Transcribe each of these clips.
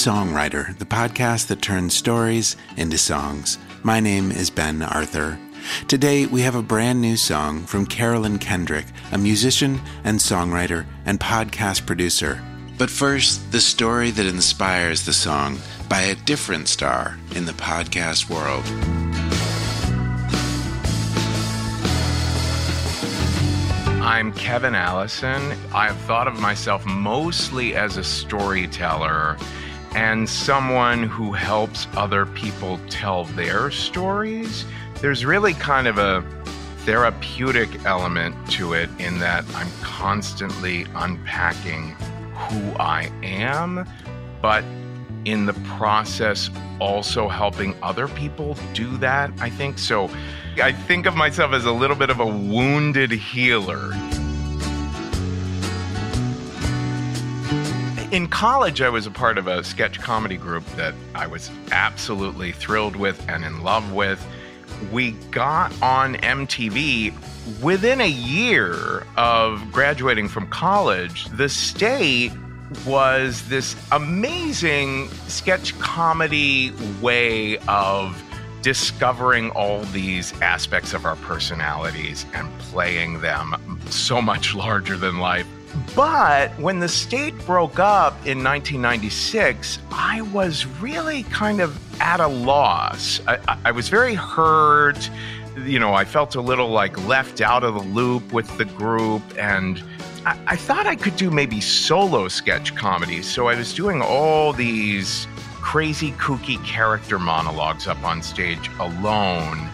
Songwriter, the podcast that turns stories into songs. My name is Ben Arthur. Today, we have a brand new song from Carolyn Kendrick, a musician and songwriter and podcast producer. But first, the story that inspires the song by a different star in the podcast world. I'm Kevin Allison. I've thought of myself mostly as a storyteller and someone who helps other people tell their stories. There's really kind of a therapeutic element to it in that I'm constantly unpacking who I am, but in the process, also helping other people do that, I think. So I think of myself as a little bit of a wounded healer. In college, I was a part of a sketch comedy group that I was absolutely thrilled with and in love with. We got on MTV within a year of graduating from college. The state was this amazing sketch comedy way of discovering all these aspects of our personalities and playing them so much larger than life. But when the state broke up in 1996, I was really kind of at a loss. I, I, was very hurt. You know, I felt a little like left out of the loop with the group. And I, I thought I could do maybe solo sketch comedy. So I was doing all these crazy, kooky character monologues up on stage alone.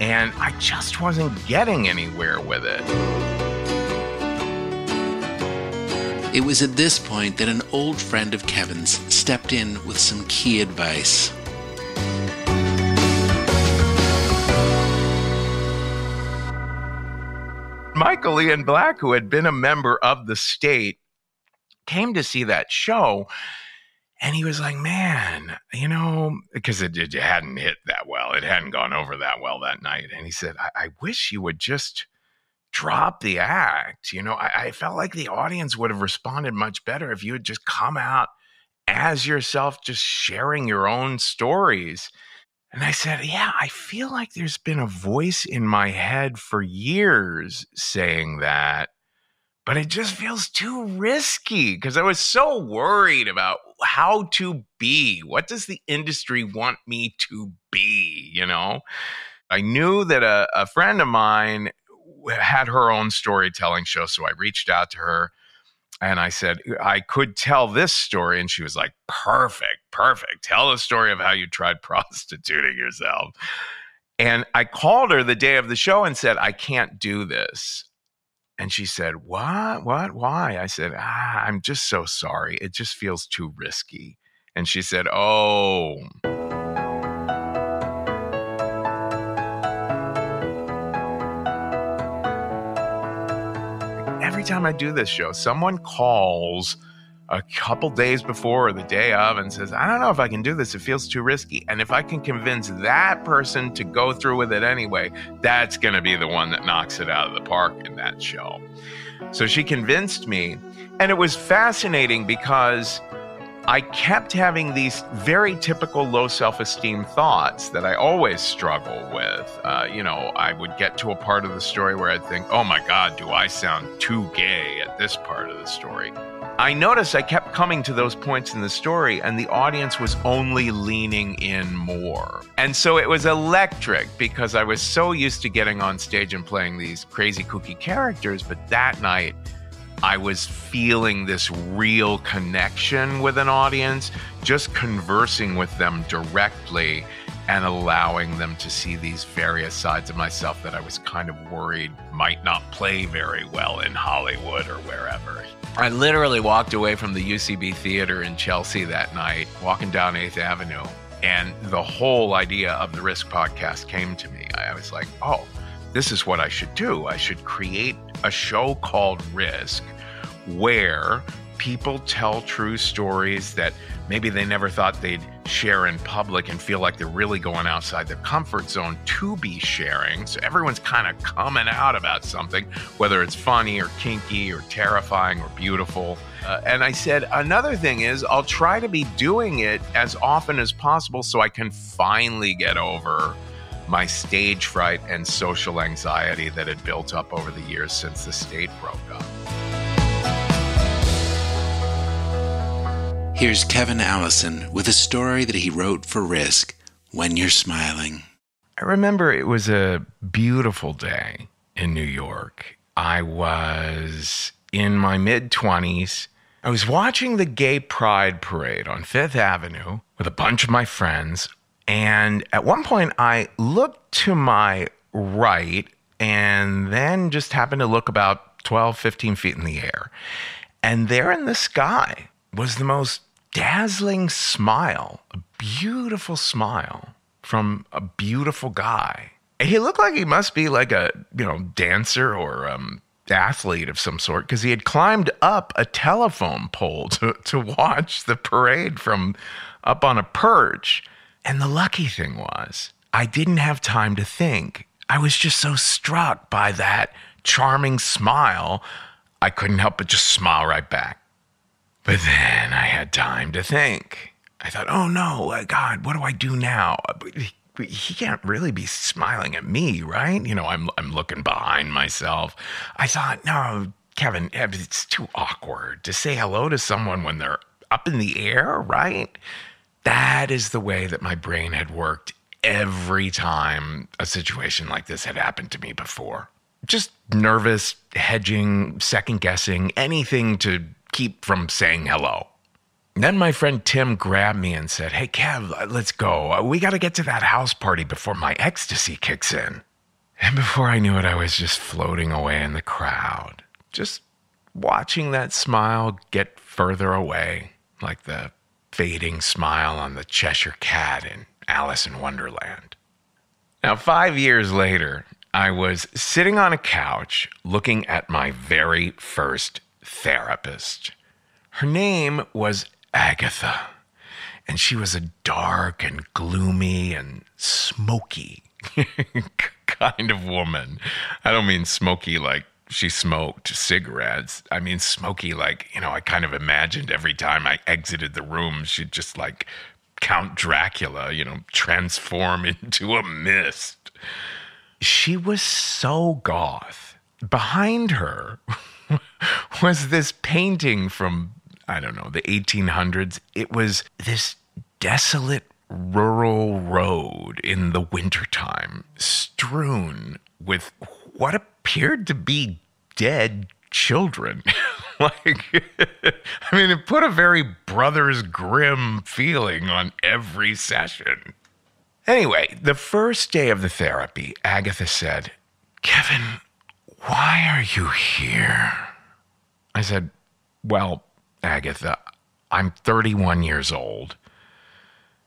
And I just wasn't getting anywhere with it. It was at this point that an old friend of Kevin's stepped in with some key advice. Michael Ian Black, who had been a member of the state, came to see that show and he was like, man, you know, because it, it, hadn't hit that well. It hadn't gone over that well that night. And he said, I, I wish you would just drop the act. You know, I, I, felt like the audience would have responded much better if you had just come out as yourself, just sharing your own stories. And I said, Yeah, I feel like there's been a voice in my head for years saying that but it just feels too risky because I was so worried about how to be. What does the industry want me to be? You know, I knew that a, a friend of mine had her own storytelling show. So I reached out to her and I said, I could tell this story. And she was like, perfect, perfect. Tell the story of how you tried prostituting yourself. And I called her the day of the show and said, I can't do this. And she said, What? What? Why? I said, ah, I'm just so sorry. It just feels too risky. And she said, Oh. Every time I do this show, someone calls a couple days before or the day of and says, I don't know if I can do this. It feels too risky. And if I can convince that person to go through with it anyway, that's going to be the one that knocks it out of the park in that show. So she convinced me. And it was fascinating because I kept having these very typical low self esteem thoughts that I always struggle with. Uh, you know, I would get to a part of the story where I'd think, oh my God, do I sound too gay at this part of the story? I noticed I kept coming to those points in the story, and the audience was only leaning in more. And so it was electric because I was so used to getting on stage and playing these crazy, kooky characters. But that night, I was feeling this real connection with an audience, just conversing with them directly and allowing them to see these various sides of myself that I was kind of worried might not play very well in Hollywood or wherever. I literally walked away from the UCB theater in Chelsea that night, walking down 8th Avenue, and the whole idea of the Risk podcast came to me. I was like, oh, this is what I should do. I should create a show called Risk where people tell true stories that maybe they never thought they'd share in public and feel like they're really going outside their comfort zone to be sharing. So everyone's kind of coming out about something, whether it's funny or kinky or terrifying or beautiful. Uh, and I said, another thing is, I'll try to be doing it as often as possible so I can finally get over my stage fright and social anxiety that had built up over the years since the state broke up. Here's Kevin Allison with a story that he wrote for Risk When You're Smiling. I remember it was a beautiful day in New York. I was in my mid 20s. I was watching the Gay Pride Parade on Fifth Avenue with a bunch of my friends. And at one point, I looked to my right and then just happened to look about 12, 15 feet in the air. And there in the sky was the most dazzling smile, a beautiful smile from a beautiful guy. And he looked like he must be like a, you know, dancer or um, athlete of some sort because he had climbed up a telephone pole to, to watch the parade from up on a perch. And the lucky thing was, I didn't have time to think. I was just so struck by that charming smile, I couldn't help but just smile right back. But then I had time to think. I thought, oh no, uh, God, what do I do now? He can't really be smiling at me, right? You know, I'm, I'm looking behind myself. I thought, no, Kevin, it's too awkward to say hello to someone when they're up in the air, right? That is the way that my brain had worked every time a situation like this had happened to me before. Just nervous, hedging, second guessing, anything to keep from saying hello. Then my friend Tim grabbed me and said, Hey, Kev, uh, let's go. Uh, we got to get to that house party before my ecstasy kicks in. And before I knew it, I was just floating away in the crowd, just watching that smile get further away, like the fading smile on the Cheshire Cat in Alice in Wonderland. Now, five years later, I was sitting on a couch looking at my very first therapist. Her name was Agatha, and she was a dark and gloomy and smoky kind of woman. I don't mean smoky like she smoked cigarettes. I mean smoky like, you know, I kind of imagined every time I exited the room, she'd just like Count Dracula, you know, transform into a mist. She was so goth. Behind her was this painting from, I don't know, the 1800s. It was this desolate rural road in the wintertime, strewn with what appeared to be dead children. like, I mean, it put a very Brothers Grimm feeling on every session. Anyway, the first day of the therapy, Agatha said, Kevin, why are you here? I said, Well, Agatha, I'm 31 years old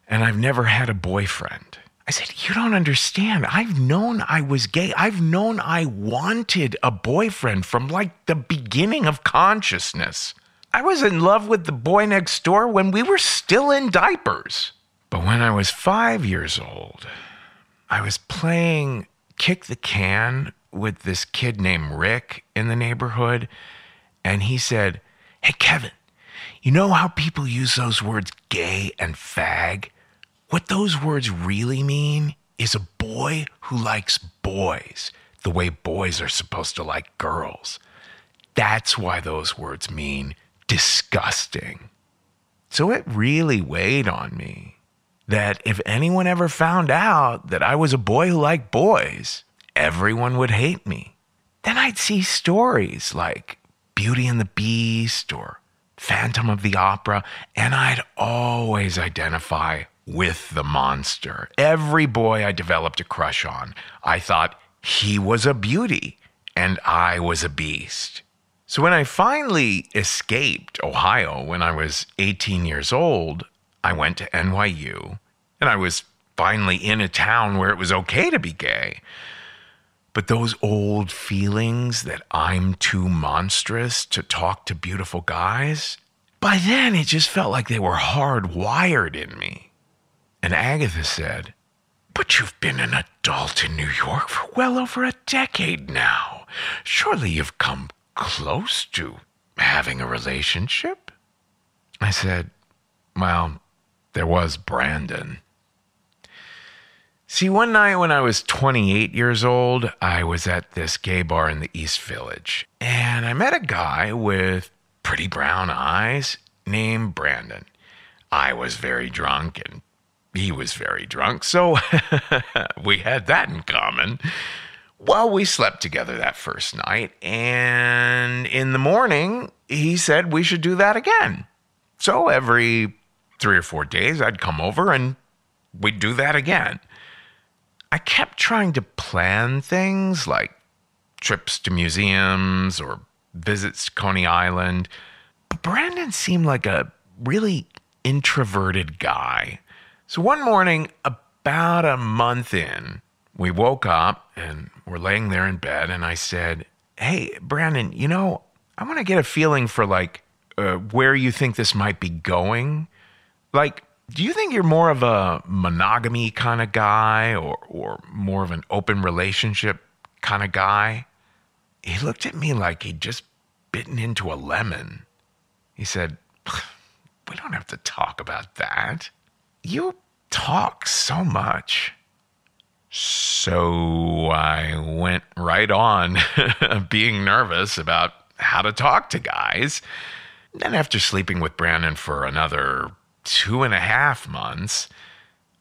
and I've never had a boyfriend. I said, You don't understand. I've known I was gay. I've known I wanted a boyfriend from like the beginning of consciousness. I was in love with the boy next door when we were still in diapers. But when I was five years old, I was playing kick the can with this kid named Rick in the neighborhood. And he said, Hey, Kevin, you know how people use those words gay and fag? What those words really mean is a boy who likes boys the way boys are supposed to like girls. That's why those words mean disgusting. So it really weighed on me that if anyone ever found out that I was a boy who liked boys, everyone would hate me. Then I'd see stories like Beauty and the Beast or Phantom of the Opera, and I'd always identify with the monster. Every boy I developed a crush on, I thought he was a beauty and I was a beast. So when I finally escaped Ohio when I was 18 years old, I went to NYU and I was finally in a town where it was okay to be gay. But those old feelings that I'm too monstrous to talk to beautiful guys, by then it just felt like they were hardwired in me. And Agatha said, But you've been an adult in New York for well over a decade now. Surely you've come close to having a relationship? I said, Well, there was Brandon. See, one night when I was 28 years old, I was at this gay bar in the East Village, and I met a guy with pretty brown eyes named Brandon. I was very drunk, and he was very drunk, so we had that in common. Well, we slept together that first night, and in the morning, he said we should do that again. So every three or four days, I'd come over and we'd do that again. I kept trying to plan things like trips to museums or visits to Coney Island, but Brandon seemed like a really introverted guy. So one morning, about a month in, we woke up and we're laying there in bed, and I said, Hey, Brandon, you know, I want to get a feeling for like uh, where you think this might be going. Like, do you think you're more of a monogamy kind of guy or, or more of an open relationship kind of guy? He looked at me like he'd just bitten into a lemon. He said, We don't have to talk about that. You talk so much. So I went right on being nervous about how to talk to guys. Then, after sleeping with Brandon for another two and a half months,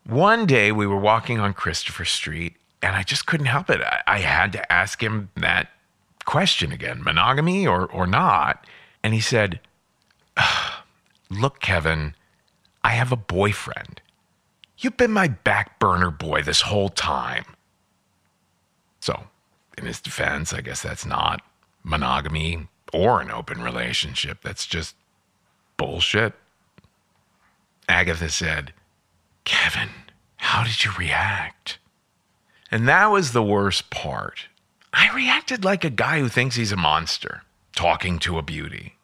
one day we were walking on Christopher Street and I just couldn't help it. I, I had to ask him that question again monogamy or, or not. And he said, Look, Kevin, I have a boyfriend. You've been my back burner boy this whole time. So, in his defense, I guess that's not monogamy or an open relationship. That's just bullshit. Agatha said, Kevin, how did you react? And that was the worst part. I reacted like a guy who thinks he's a monster, talking to a beauty.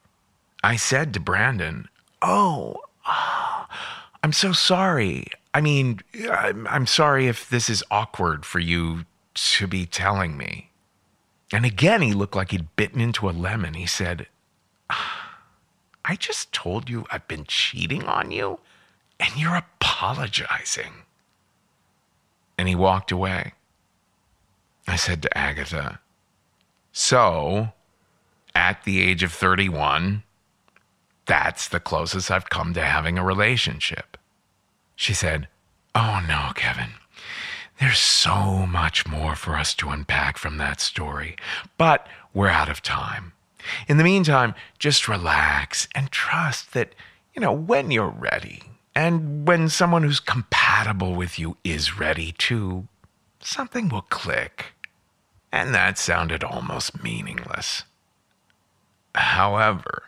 I said to Brandon, Oh, oh I'm so sorry. I mean, I'm, I'm sorry if this is awkward for you to be telling me. And again, he looked like he'd bitten into a lemon. He said, I just told you I've been cheating on you, and you're apologizing. And he walked away. I said to Agatha, So, at the age of 31, that's the closest I've come to having a relationship. She said, Oh no, Kevin. There's so much more for us to unpack from that story, but we're out of time. In the meantime, just relax and trust that, you know, when you're ready and when someone who's compatible with you is ready too, something will click. And that sounded almost meaningless. However,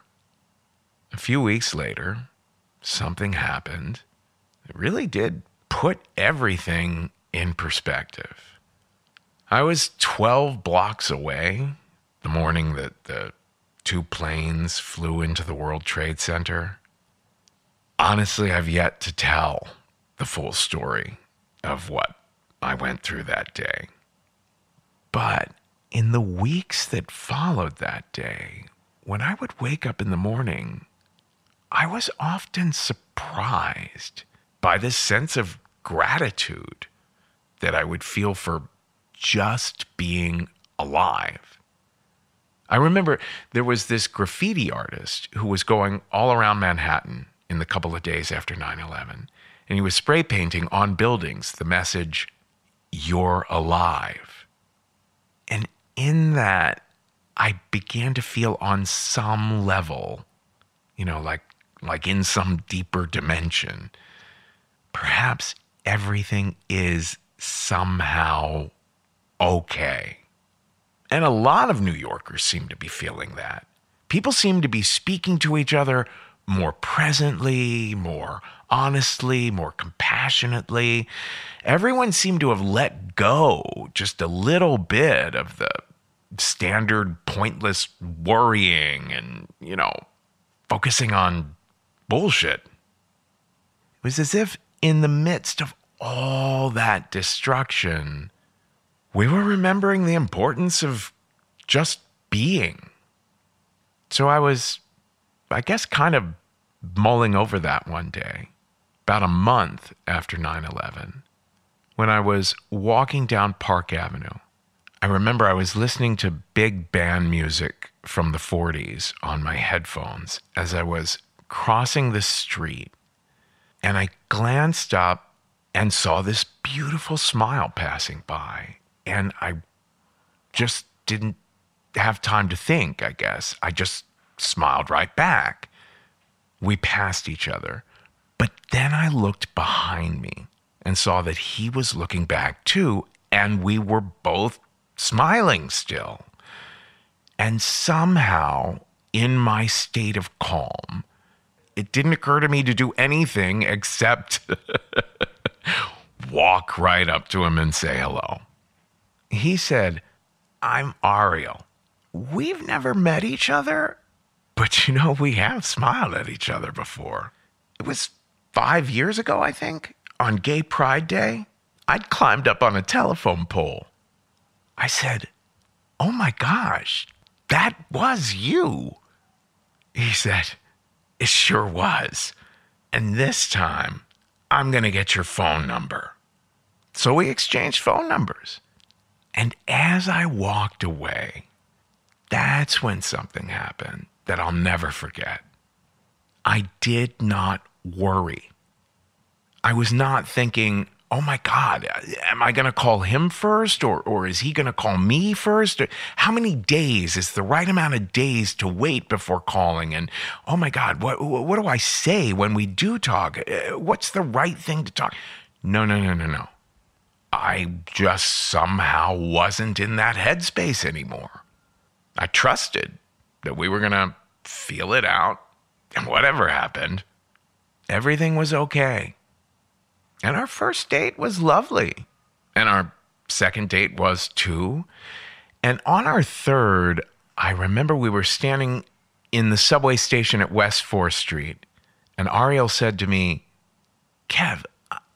a few weeks later, something happened it really did put everything in perspective. I was 12 blocks away the morning that the two planes flew into the World Trade Center. Honestly, I've yet to tell the full story of what I went through that day. But in the weeks that followed that day, when I would wake up in the morning, I was often surprised by this sense of gratitude that I would feel for just being alive. I remember there was this graffiti artist who was going all around Manhattan in the couple of days after 9 11, and he was spray painting on buildings the message, You're alive. And in that, I began to feel on some level, you know, like, like in some deeper dimension, perhaps everything is somehow okay. And a lot of New Yorkers seem to be feeling that. People seem to be speaking to each other more presently, more honestly, more compassionately. Everyone seemed to have let go just a little bit of the standard pointless worrying and, you know, focusing on bullshit. It was as if in the midst of all that destruction, we were remembering the importance of just being. So I was, I guess, kind of mulling over that one day, about a month after 9 11, when I was walking down Park Avenue. I remember I was listening to big band music from the 40s on my headphones as I was crossing the street. And I glanced up and saw this beautiful smile passing by. And I just didn't have time to think, I guess. I just smiled right back. We passed each other. But then I looked behind me and saw that he was looking back too, and we were both smiling still. And somehow, in my state of calm, it didn't occur to me to do anything except walk right up to him and say hello. He said, I'm Ariel. We've never met each other, but you know, we have smiled at each other before. It was five years ago, I think, on Gay Pride Day. I'd climbed up on a telephone pole. I said, Oh my gosh, that was you. He said, It sure was. And this time, I'm going to get your phone number. So we exchanged phone numbers. And as I walked away, that's when something happened that I'll never forget. I did not worry. I was not thinking, oh my God, am I going to call him first or, or is he going to call me first? How many days is the right amount of days to wait before calling? And oh my God, what, what do I say when we do talk? Uh, what's the right thing to talk? No, no, no, no, no. I just somehow wasn't in that headspace anymore. I trusted that we were going to feel it out and whatever happened, everything was okay. And our first date was lovely. And our second date was too. And on our third, I remember we were standing in the subway station at West 4th Street. And Ariel said to me, Kev,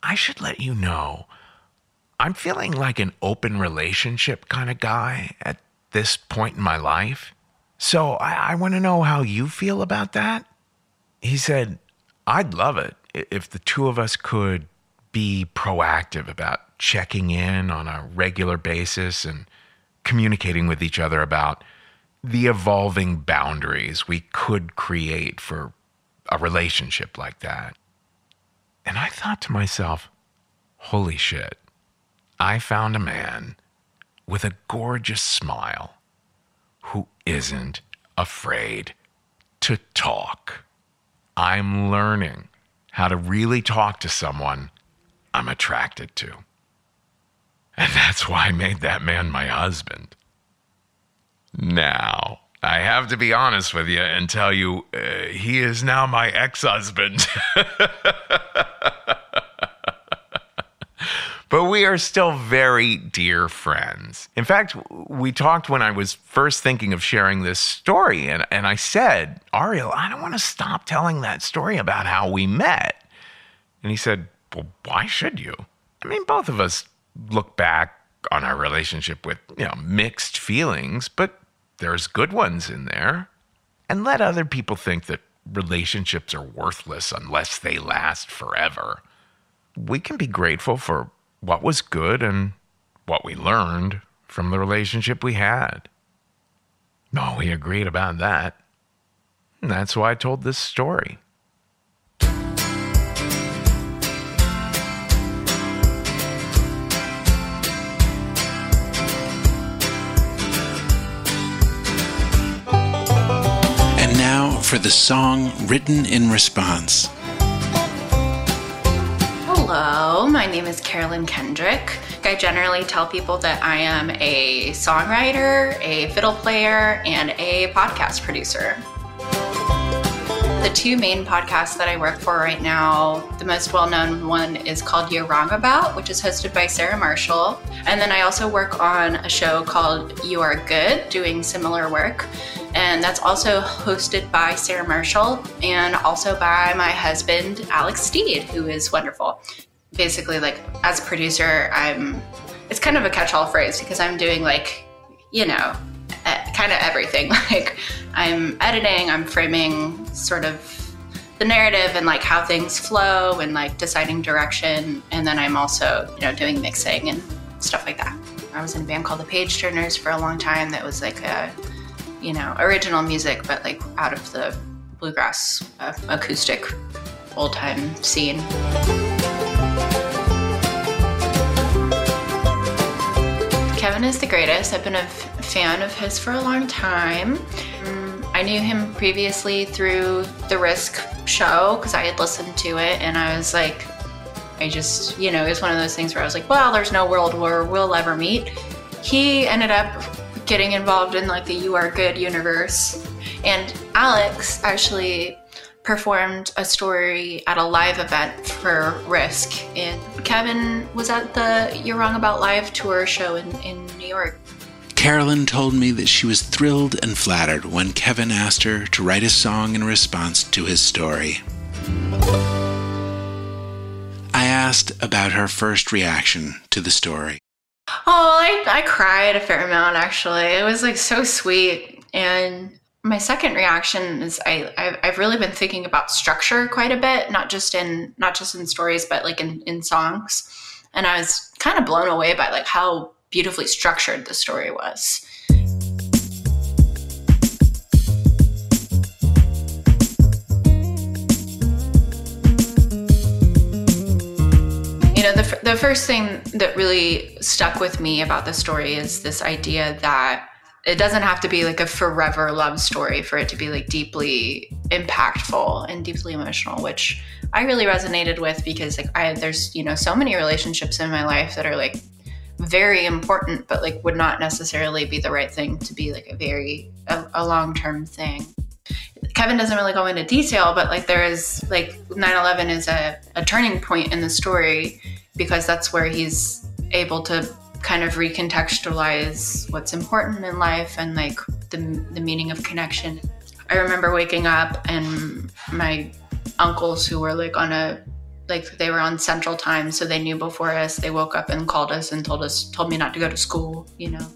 I should let you know I'm feeling like an open relationship kind of guy at this point in my life. So I, I want to know how you feel about that. He said, I'd love it if the two of us could be proactive about checking in on a regular basis and communicating with each other about the evolving boundaries we could create for a relationship like that. And I thought to myself, holy shit, I found a man with a gorgeous smile who isn't afraid to talk. I'm learning how to really talk to someone I'm attracted to. And that's why I made that man my husband. Now, I have to be honest with you and tell you, uh, he is now my ex husband. but we are still very dear friends. In fact, we talked when I was first thinking of sharing this story, and, and I said, Ariel, I don't want to stop telling that story about how we met. And he said, Well, why should you? I mean, both of us look back on our relationship with, you know, mixed feelings, but there's good ones in there. And let other people think that relationships are worthless unless they last forever. We can be grateful for what was good and what we learned from the relationship we had. No, we agreed about that. And that's why I told this story. For the song written in response. Hello, my name is Carolyn Kendrick. I generally tell people that I am a songwriter, a fiddle player, and a podcast producer. The two main podcasts that I work for right now, the most well known one is called You're Wrong About, which is hosted by Sarah Marshall. And then I also work on a show called You Are Good, doing similar work. And that's also hosted by Sarah Marshall and also by my husband, Alex Steed, who is wonderful. Basically, like as a producer, I'm, it's kind of a catch all phrase because I'm doing like, you know, kind of everything. Like I'm editing, I'm framing sort of the narrative and like how things flow and like deciding direction. And then I'm also, you know, doing mixing and stuff like that. I was in a band called the Page Turners for a long time that was like a, you know, original music, but like out of the bluegrass uh, acoustic old time scene. Kevin is the greatest. I've been a fan of his for a long time. Um, I knew him previously through the Risk show because I had listened to it and I was like, I just, you know, it was one of those things where I was like, well, there's no world where we'll ever meet. He ended up getting involved in like the You Are Good universe. And Alex actually performed a story at a live event for Risk. And Kevin was at the You're Wrong About Live tour show in, in New York. Carolyn told me that she was thrilled and flattered when Kevin asked her to write a song in response to his story. I asked about her first reaction to the story. Oh, I, I cried a fair amount actually. It was like so sweet. And my second reaction is I I've really been thinking about structure quite a bit, not just in not just in stories, but like in in songs. And I was kind of blown away by like how beautifully structured the story was. You know, the, the first thing that really stuck with me about the story is this idea that it doesn't have to be like a forever love story for it to be like deeply impactful and deeply emotional which i really resonated with because like i there's you know so many relationships in my life that are like very important but like would not necessarily be the right thing to be like a very a, a long-term thing kevin doesn't really go into detail but like there is like 9-11 is a, a turning point in the story because that's where he's able to kind of recontextualize what's important in life and like the, the meaning of connection. I remember waking up and my uncles who were like on a like they were on central time so they knew before us. They woke up and called us and told us told me not to go to school you know?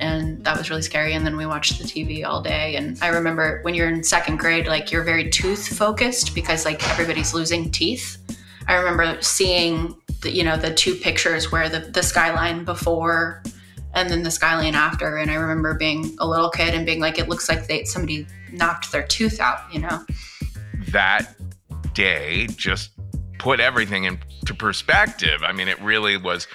And that was really scary and then we watched the tv all day. And i remember when you're in second grade like you're very tooth focused because like everybody's losing teeth. I remember seeing the, you know the two pictures where the, the skyline before and then the skyline after. And i remember being a little kid and being like it looks like they somebody knocked their tooth out you know? That day just put everything into perspective i mean it really was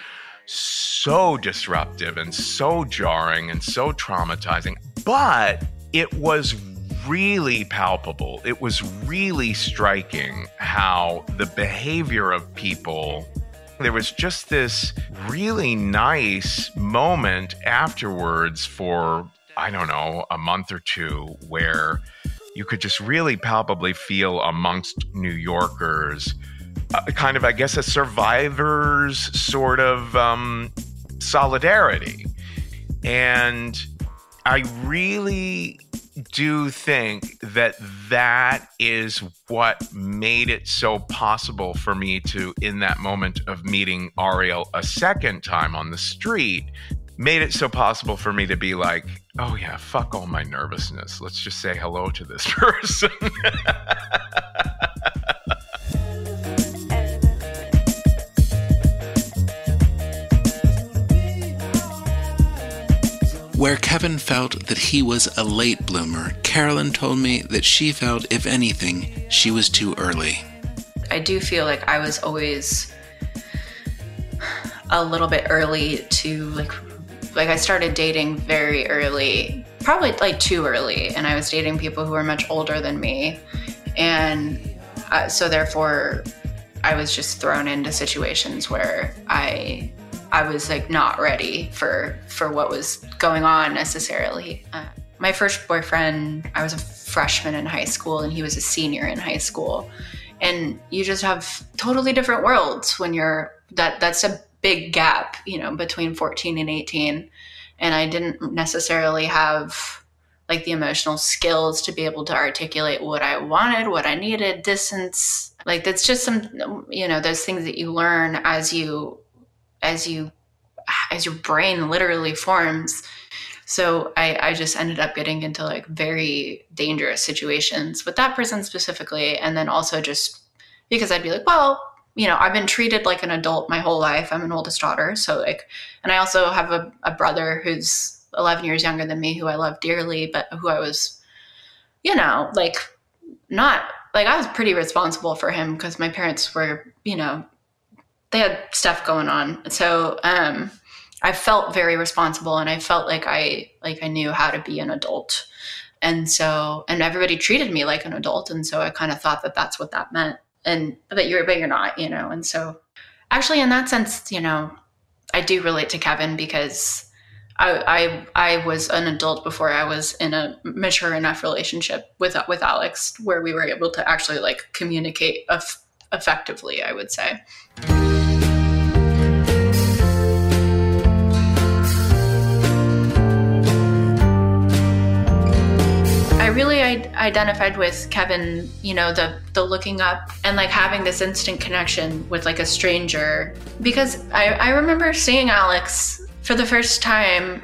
so disruptive and so jarring and so traumatizing but it was really palpable. It was really striking how the behavior of people there was just this really nice moment afterwards for, I don't know, a month or two where you could just really palpably feel amongst New Yorkers kind of, I guess, a survivor's sort of um, solidarity. And I really do think that that is what made it so possible for me to, in that moment of meeting Ariel a second time on the street, made it so possible for me to be like, oh yeah, fuck all my nervousness. Let's just say hello to this person. Where Kevin felt that he was a late bloomer, Carolyn told me that she felt, if anything, she was too early. I do feel like I was always a little bit early to like like I started dating very early, probably like too early, and I was dating people who were much older than me, and uh, so therefore I was just thrown into situations where I I was like not ready for for what was going on necessarily. Uh, My first boyfriend, I was a freshman in high school and he was a senior in high school. And you just have totally different worlds when you're that that's a big gap, you know, between 14 and 18. And I didn't necessarily have like the emotional skills to be able to articulate what I wanted, what I needed, distance. Like that's just some you know, those things that you learn as you as you as your brain literally forms. So I, I just ended up getting into like very dangerous situations with that person specifically. And then also just because I'd be like, well, you know, I've been treated like an adult my whole life. I'm an oldest daughter. So, like, and I also have a, a brother who's 11 years younger than me who I love dearly, but who I was, you know, like, not like I was pretty responsible for him because my parents were, you know, they had stuff going on. So, um, I felt very responsible and I felt like I like I knew how to be an adult. And so and everybody treated me like an adult and so I kind of thought that that's what that meant and but you're but you're not you know and so actually in that sense you know i do relate to kevin because I, I I was an adult before I was in a mature enough relationship with with Alex where we were able to actually like communicate effectively. I would say. I really identified with Kevin, you know, the the looking up and like having this instant connection with like a stranger because I, I remember seeing Alex for the first time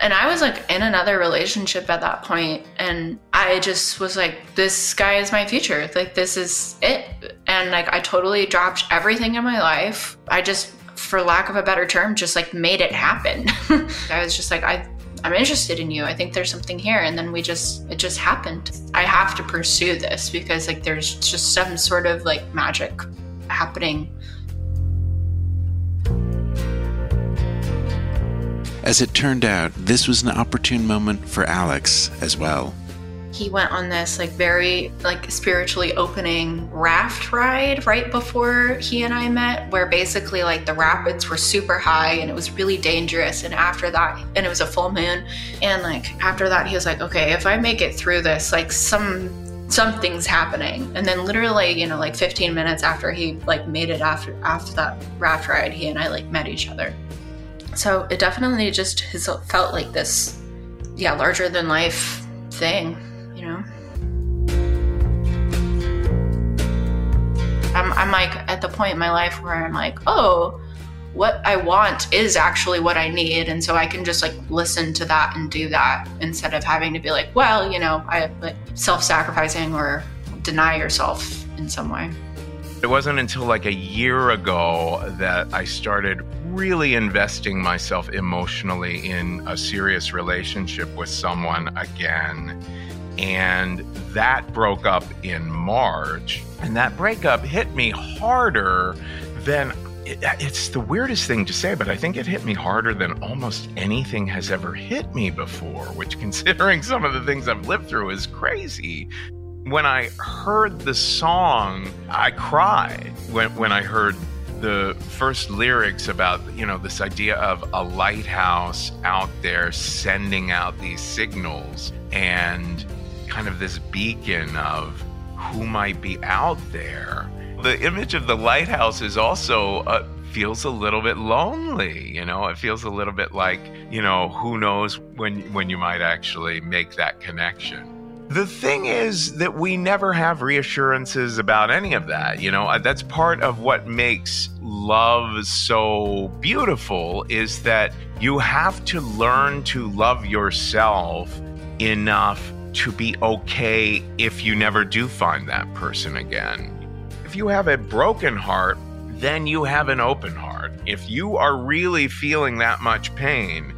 and I was like in another relationship at that point and I just was like this guy is my future like this is it and like I totally dropped everything in my life I just for lack of a better term just like made it happen I was just like I I'm interested in you. I think there's something here. And then we just, it just happened. I have to pursue this because like there's just some sort of like magic happening. As it turned out, this was an opportune moment for Alex as well. He went on this like very like spiritually opening raft ride right before he and I met where basically like the rapids were super high and it was really dangerous. And after that and it was a full moon. And like after that he was like okay if I make it through this like some something's happening. And then literally you know like 15 minutes after he like made it after after that raft ride he and I like met each other so it definitely just has felt like this yeah larger than life thing you know? I'm, I'm like at the point in my life where I'm like, oh, what I want is actually what I need. And so I can just like listen to that and do that instead of having to be like, well, you know, I like self sacrificing or deny yourself in some way. It wasn't until like a year ago that I started really investing myself emotionally in a serious relationship with someone again. And that broke up in March. And that breakup hit me harder than it, it's the weirdest thing to say, but I think it hit me harder than almost anything has ever hit me before, which, considering some of the things I've lived through, is crazy. When I heard the song, I cried when, when I heard the first lyrics about you know this idea of a lighthouse out there sending out these signals and kind of this beacon of who might be out there. The image of the lighthouse is also uh, feels a little bit lonely. You know, it feels a little bit like you know who knows when when you might actually make that connection. The thing is that we never have reassurances about any of that. You know, uh, that's part of what makes love so beautiful is that you have to learn to love yourself enough to be okay if you never do find that person again. If you have a broken heart, then you have an open heart. If you are really feeling that much pain,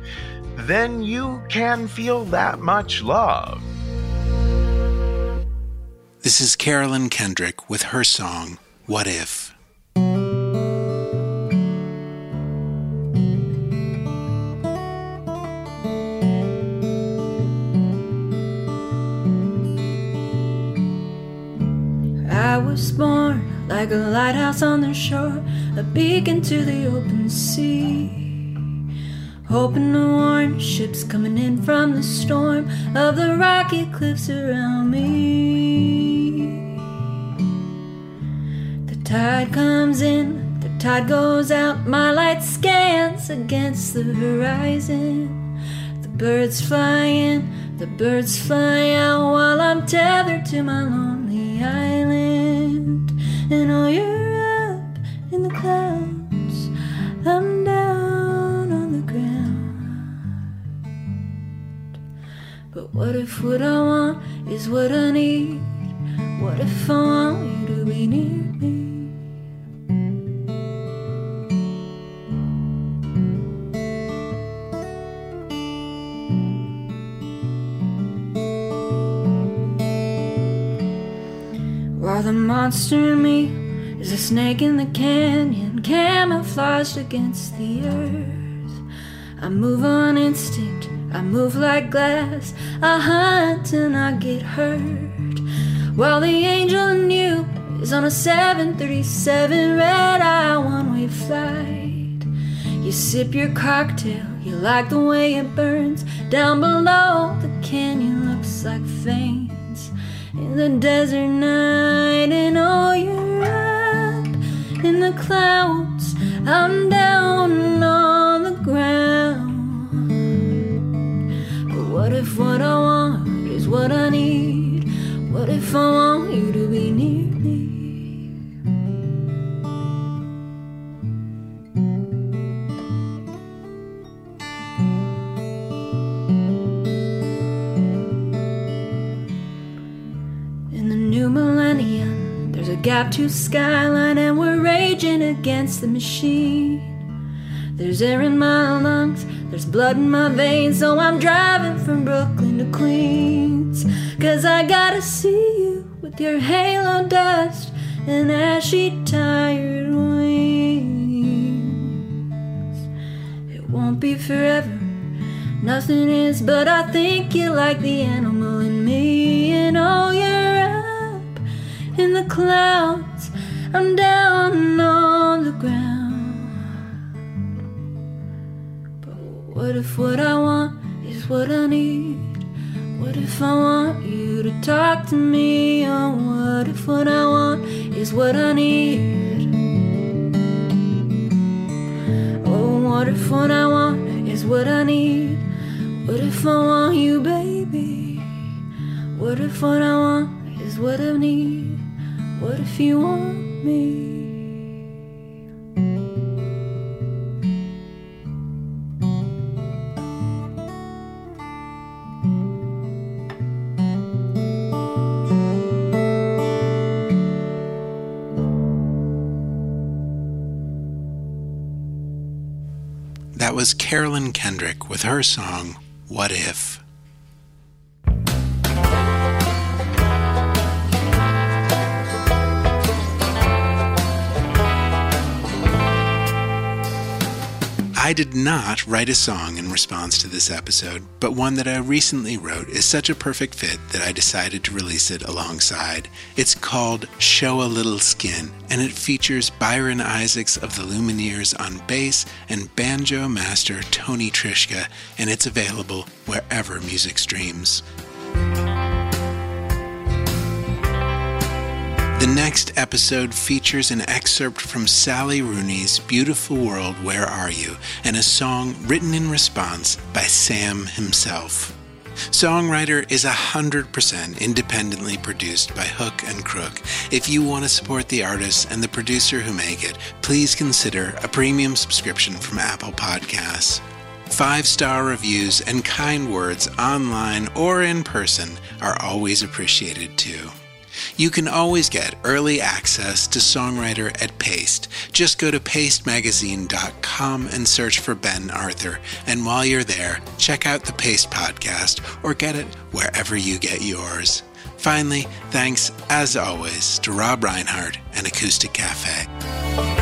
then you can feel that much love. This is Carolyn Kendrick with her song, What If? I was born like a lighthouse on the shore, a beacon to the open sea. hoping to warn ships coming in from the storm of the rocky cliffs around me. Tide comes in, the tide goes out, my light scans against the horizon. The birds fly in, the birds fly out while I'm tethered to my lonely island. And oh, you're up in the clouds, I'm down on the ground. But what if what I want is what I need? What if I want you to be near me? Monster in me is a snake in the canyon, camouflaged against the earth. I move on instinct, I move like glass, I hunt and I get hurt. While the angel in you is on a 737 red eye one way flight. You sip your cocktail, you like the way it burns. Down below, the canyon looks like in the desert night. And oh, you're up in the clouds, I'm down on the ground. But what if what I want is what I need? What if I want you to be near gap to skyline, and we're raging against the machine. There's air in my lungs, there's blood in my veins, so I'm driving from Brooklyn to Queens. Cause I gotta see you with your halo dust and ashy tired wings. It won't be forever, nothing is, but I think you like the animal in the clouds, I'm down on the ground. But what if what I want is what I need? What if I want you to talk to me? Oh, what if what I want is what I need? Oh, what if what I want is what I need? What if I want you, baby? What if what I want is what I need? What if you want me? That was Carolyn Kendrick with her song, What If? I did not write a song in response to this episode, but one that I recently wrote is such a perfect fit that I decided to release it alongside. It's called Show a Little Skin, and it features Byron Isaacs of the Lumineers on bass and banjo master Tony Trischka, and it's available wherever music streams. Next episode features an excerpt from Sally Rooney's Beautiful World, Where Are You? and a song written in response by Sam himself. Songwriter is 100% independently produced by Hook and Crook. If you want to support the artists and the producer who make it, please consider a premium subscription from Apple Podcasts. Five star reviews and kind words online or in person are always appreciated too. You can always get early access to Songwriter at Paste. Just go to pastemagazine.com and search for Ben Arthur. And while you're there, check out the Paste podcast or get it wherever you get yours. Finally, thanks as always to Rob Reinhart and Acoustic Cafe.